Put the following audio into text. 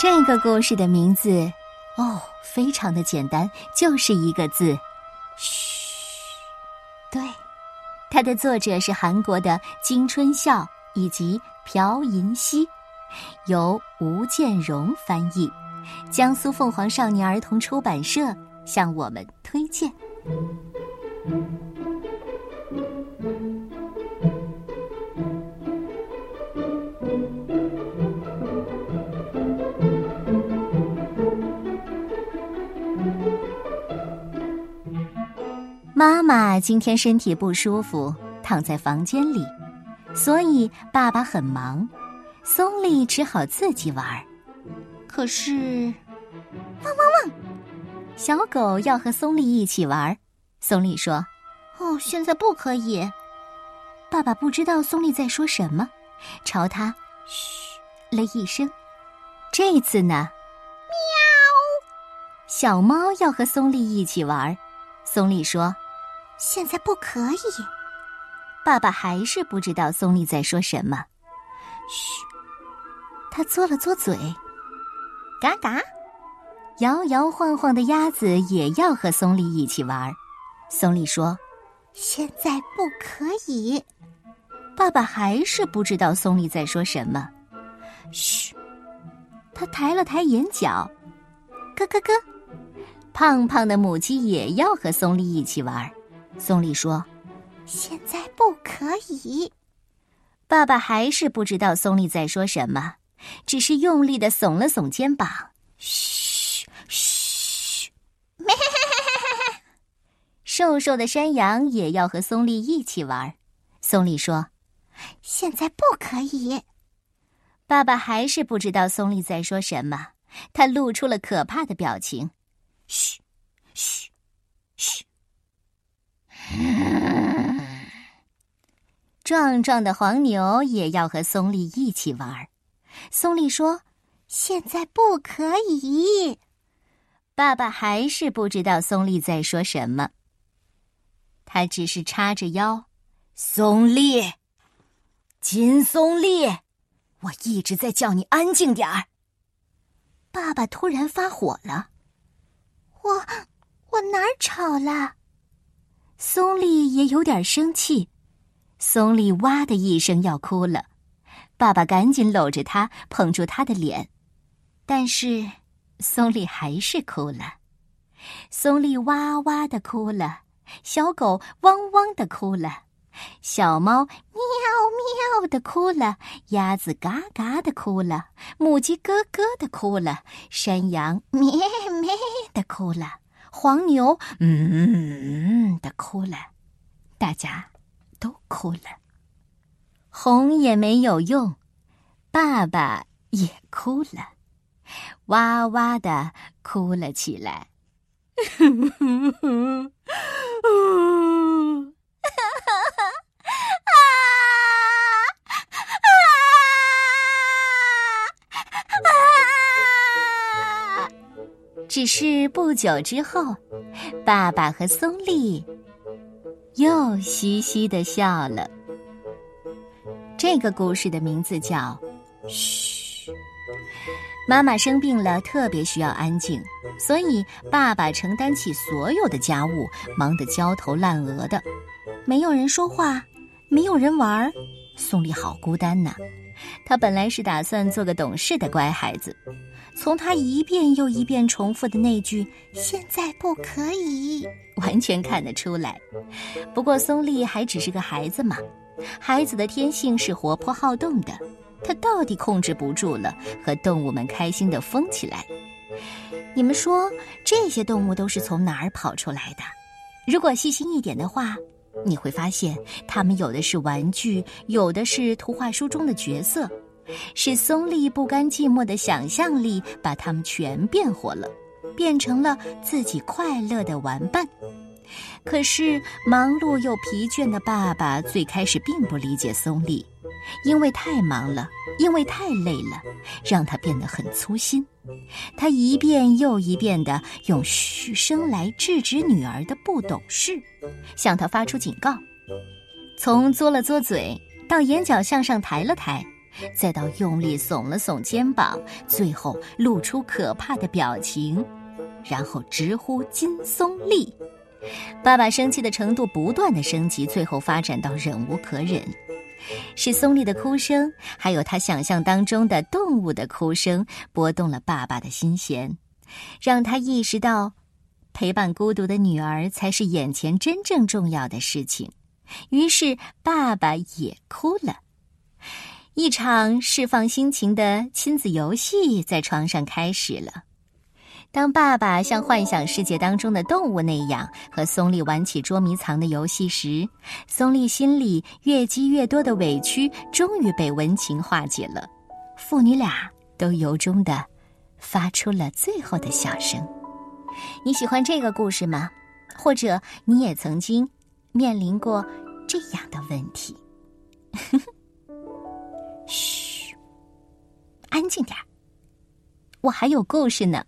这个故事的名字，哦，非常的简单，就是一个字，嘘。对，它的作者是韩国的金春孝以及朴银熙，由吴建荣翻译，江苏凤凰少年儿童出版社向我们推荐。妈妈今天身体不舒服，躺在房间里，所以爸爸很忙，松利只好自己玩。可是，汪汪汪！小狗要和松利一起玩，松利说：“哦，现在不可以。”爸爸不知道松利在说什么，朝他嘘了一声。这次呢，喵！小猫要和松利一起玩，松利说。现在不可以。爸爸还是不知道松利在说什么。嘘，他嘬了嘬嘴。嘎嘎，摇摇晃晃的鸭子也要和松利一起玩。松利说：“现在不可以。”爸爸还是不知道松利在说什么。嘘，他抬了抬眼角。咯咯咯，胖胖的母鸡也要和松利一起玩。松利说：“现在不可以。”爸爸还是不知道松利在说什么，只是用力的耸了耸肩膀。嘘嘘，瘦瘦的山羊也要和松利一起玩。松利说：“现在不可以。”爸爸还是不知道松利在说什么，他露出了可怕的表情。嘘，嘘，嘘。壮壮的黄牛也要和松利一起玩儿。松利说：“现在不可以。”爸爸还是不知道松利在说什么。他只是叉着腰：“松利，金松利，我一直在叫你安静点儿。”爸爸突然发火了：“我，我哪儿吵了？”松利也有点生气，松利哇的一声要哭了，爸爸赶紧搂着他，捧住他的脸，但是松利还是哭了，松利哇哇的哭了，小狗汪汪的哭了，小猫喵喵的哭了，鸭子嘎嘎的哭了，母鸡咯咯的哭了，山羊咩咩的哭了。黄牛嗯的哭了，大家都哭了，哄也没有用，爸爸也哭了，哇哇的哭了起来。只是不久之后，爸爸和松利又嘻嘻的笑了。这个故事的名字叫“嘘”。妈妈生病了，特别需要安静，所以爸爸承担起所有的家务，忙得焦头烂额的。没有人说话，没有人玩儿，松利好孤单呐。他本来是打算做个懂事的乖孩子。从他一遍又一遍重复的那句“现在不可以”，完全看得出来。不过松利还只是个孩子嘛，孩子的天性是活泼好动的，他到底控制不住了，和动物们开心的疯起来。你们说这些动物都是从哪儿跑出来的？如果细心一点的话，你会发现，他们有的是玩具，有的是图画书中的角色。是松利不甘寂寞的想象力把他们全变活了，变成了自己快乐的玩伴。可是忙碌又疲倦的爸爸最开始并不理解松利，因为太忙了，因为太累了，让他变得很粗心。他一遍又一遍地用嘘声来制止女儿的不懂事，向他发出警告。从嘬了嘬嘴到眼角向上抬了抬。再到用力耸了耸肩膀，最后露出可怕的表情，然后直呼金松丽。爸爸生气的程度不断的升级，最后发展到忍无可忍。是松丽的哭声，还有他想象当中的动物的哭声，拨动了爸爸的心弦，让他意识到，陪伴孤独的女儿才是眼前真正重要的事情。于是，爸爸也哭了。一场释放心情的亲子游戏在床上开始了。当爸爸像幻想世界当中的动物那样和松丽玩起捉迷藏的游戏时，松丽心里越积越多的委屈终于被温情化解了。父女俩都由衷的发出了最后的笑声。你喜欢这个故事吗？或者你也曾经面临过这样的问题？嘘，安静点我还有故事呢。